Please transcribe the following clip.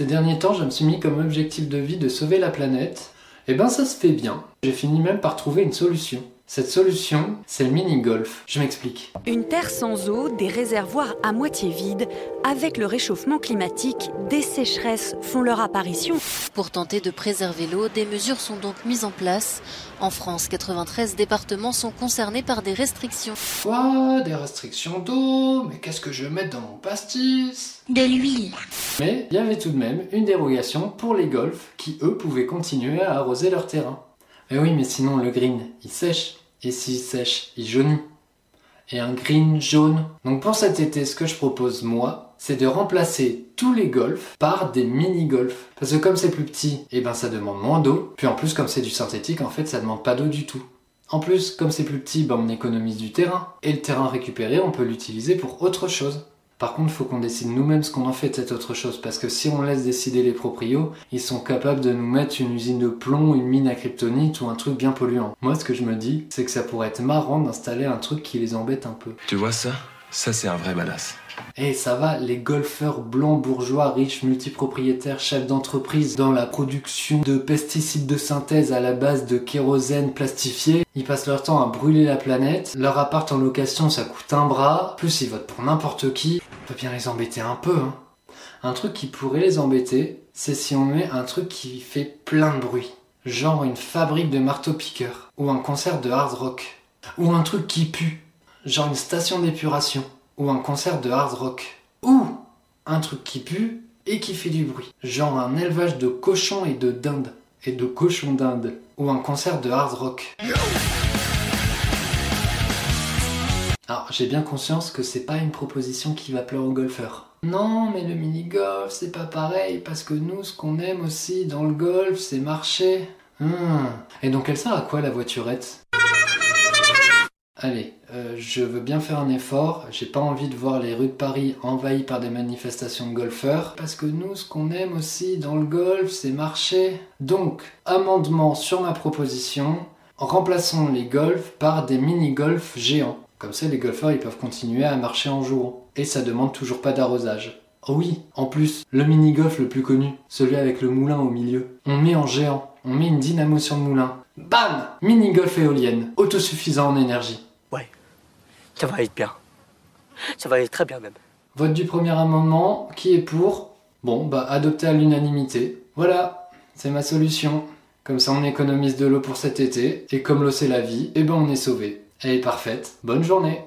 Ces derniers temps, je me suis mis comme objectif de vie de sauver la planète. Et ben ça se fait bien. J'ai fini même par trouver une solution. Cette solution, c'est le mini-golf. Je m'explique. Une terre sans eau, des réservoirs à moitié vides. Avec le réchauffement climatique, des sécheresses font leur apparition. Pour tenter de préserver l'eau, des mesures sont donc mises en place. En France, 93 départements sont concernés par des restrictions. Quoi Des restrictions d'eau Mais qu'est-ce que je vais mettre dans mon pastis? De l'huile. Mais il y avait tout de même une dérogation pour les golfs qui, eux, pouvaient continuer à arroser leur terrain. Mais oui, mais sinon le green, il sèche. Et s'il sèche, il jaunit. Et un green jaune. Donc pour cet été, ce que je propose moi, c'est de remplacer tous les golfs par des mini-golfs. Parce que comme c'est plus petit, et ben ça demande moins d'eau. Puis en plus, comme c'est du synthétique, en fait, ça demande pas d'eau du tout. En plus, comme c'est plus petit, ben on économise du terrain. Et le terrain récupéré, on peut l'utiliser pour autre chose. Par contre, faut qu'on décide nous-mêmes ce qu'on en fait de cette autre chose, parce que si on laisse décider les proprios, ils sont capables de nous mettre une usine de plomb, une mine à kryptonite ou un truc bien polluant. Moi, ce que je me dis, c'est que ça pourrait être marrant d'installer un truc qui les embête un peu. Tu vois ça? Ça, c'est un vrai badass. Eh, ça va, les golfeurs blancs, bourgeois, riches, multipropriétaires, chefs d'entreprise dans la production de pesticides de synthèse à la base de kérosène plastifié, ils passent leur temps à brûler la planète, leur appart en location ça coûte un bras, plus ils votent pour n'importe qui, on peut bien les embêter un peu, hein. Un truc qui pourrait les embêter, c'est si on met un truc qui fait plein de bruit. Genre une fabrique de marteaux-piqueurs, ou un concert de hard rock, ou un truc qui pue, genre une station d'épuration ou un concert de hard rock, ou un truc qui pue et qui fait du bruit, genre un élevage de cochons et de dindes, et de cochons d'Inde, ou un concert de hard rock. Alors, j'ai bien conscience que c'est pas une proposition qui va plaire aux golfeurs. Non, mais le mini-golf, c'est pas pareil, parce que nous, ce qu'on aime aussi dans le golf, c'est marcher. Hmm. Et donc, elle sert à quoi la voiturette? Allez, euh, je veux bien faire un effort, j'ai pas envie de voir les rues de Paris envahies par des manifestations de golfeurs, parce que nous, ce qu'on aime aussi dans le golf, c'est marcher. Donc, amendement sur ma proposition, remplaçons les golfs par des mini-golfs géants. Comme ça, les golfeurs, ils peuvent continuer à marcher en jouant. Et ça demande toujours pas d'arrosage. Oui, en plus, le mini-golf le plus connu, celui avec le moulin au milieu. On met en géant, on met une dynamo sur le moulin. Bam Mini-golf éolienne, autosuffisant en énergie. Ça va être bien. Ça va être très bien même. Vote du premier amendement, qui est pour? Bon, bah adopté à l'unanimité. Voilà, c'est ma solution. Comme ça on économise de l'eau pour cet été, et comme l'eau c'est la vie, et ben on est sauvé. Elle est parfaite. Bonne journée